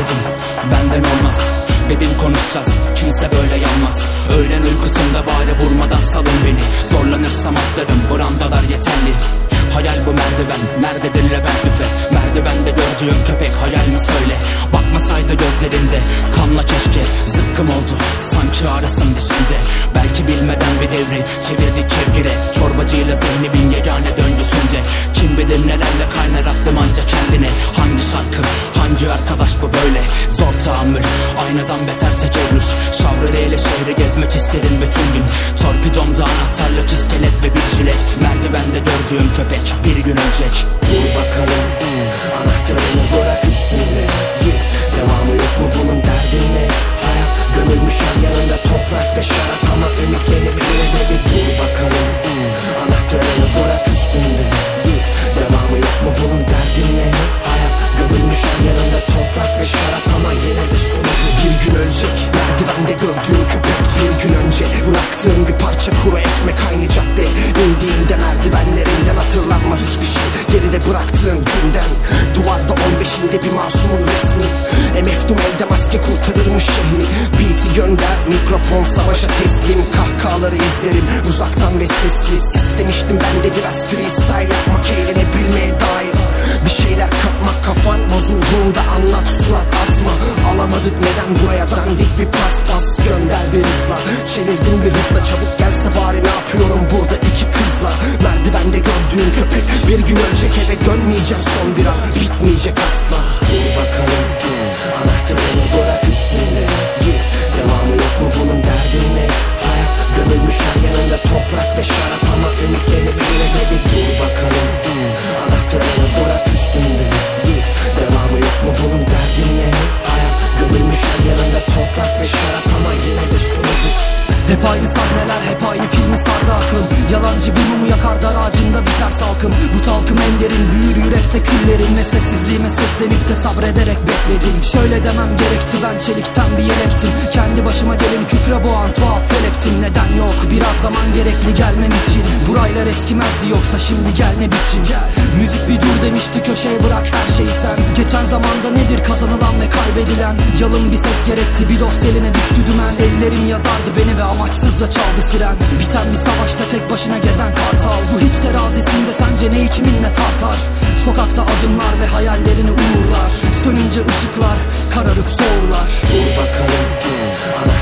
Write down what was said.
dedim benden olmaz. Bedim konuşacağız kimse böyle yanmaz. Öğlen uykusunda bari vurmadan salın beni. Zorlanırsam atlarım brandalar yeterli. Hayal bu merdiven nerededir Levent Büfe Merdivende gördüğüm köpek hayal mi söyle? Bak Bakmasaydı gözlerinde Kanla keşke. Zıkkım oldu Sanki arasın dişinde. Belki bilmeden bir devri Çevirdik kevgire Çorbacıyla zihni bin yegane döngüsünce Kim bilir nelerle kaynar aklım anca kendine. Hangi şarkı hangi arkadaş bu böyle? Zor tahammül aynadan beter tekerrür Şavreleyle şehri gezmek isterim bütün gün. Torpidomda anahtarlık iskelet ve bir jilet. Merdivende gördüğüm köpek bir gün ölecek Geride bıraktığın günden. Duvarda 15'inde bir masumun resmi. MF elde maske kurtarırmış şehri. Beat'i gönder mikrofon savaşa teslim. Kahkahaları izlerim uzaktan ve sessiz. İstemiştim ben de biraz freestyle yapmak eğlenebilmeye dair. Bir şeyler kapmak kafan bozulduğunda anlat surat asma. Alamadık neden buraya dandik bir paspas? Gönder bir hızla. Çevirdim bir hızla Çabuk gelse bari ne yapıyorum burada? İki kızla Merdivende gördüğün köpek. Bir gün ölecek eve dönmeyeceğim son bir an Bitmeyecek asla. Dur bakalım anahtarını bırak üstünde Yeah, Devamı yok mu bunun derdin ne Hayat gömülmüş her yanında toprak ve şarap Ama ümitlenip yine de bir dur bakalım Anahtarını bırak üstünde Yeah, Devamı yok mu bunun derdin ne Hayat gömülmüş her yanında toprak ve şarap Ama yine de sonu bu. Hep aynı sahneler Yalancı bir mumu yakar dar ağacında biter salkım Bu talkım en derin. Büyür yürekte küllerin Ve sessizliğime seslenip de sabrederek bekledim. Şöyle demem gerekti ben çelikten bir yelektim. Kendi başıma gelin küfre boğan tuhaf felektim. Neden yok? Biraz zaman gerekli gelmem için. Buraylar eskimezdi yoksa şimdi gel ne biçim? Müzik bir dur demişti köşeye bırak her şeyi sen. Geçen zamanda nedir kazanılan ve kaybedilen? Yalın bir ses gerekti bir dost eline düştü dümen. Ellerim yazardı beni ve amaçsızca çaldı siren. Biten bir savaşta tek başına gezen kartal. Bu hiç Göğsünde sence ne iki minnet artar Sokakta adımlar ve hayallerini uğurlar. Sönünce ışıklar kararıp soğurlar. Dur bakalım kim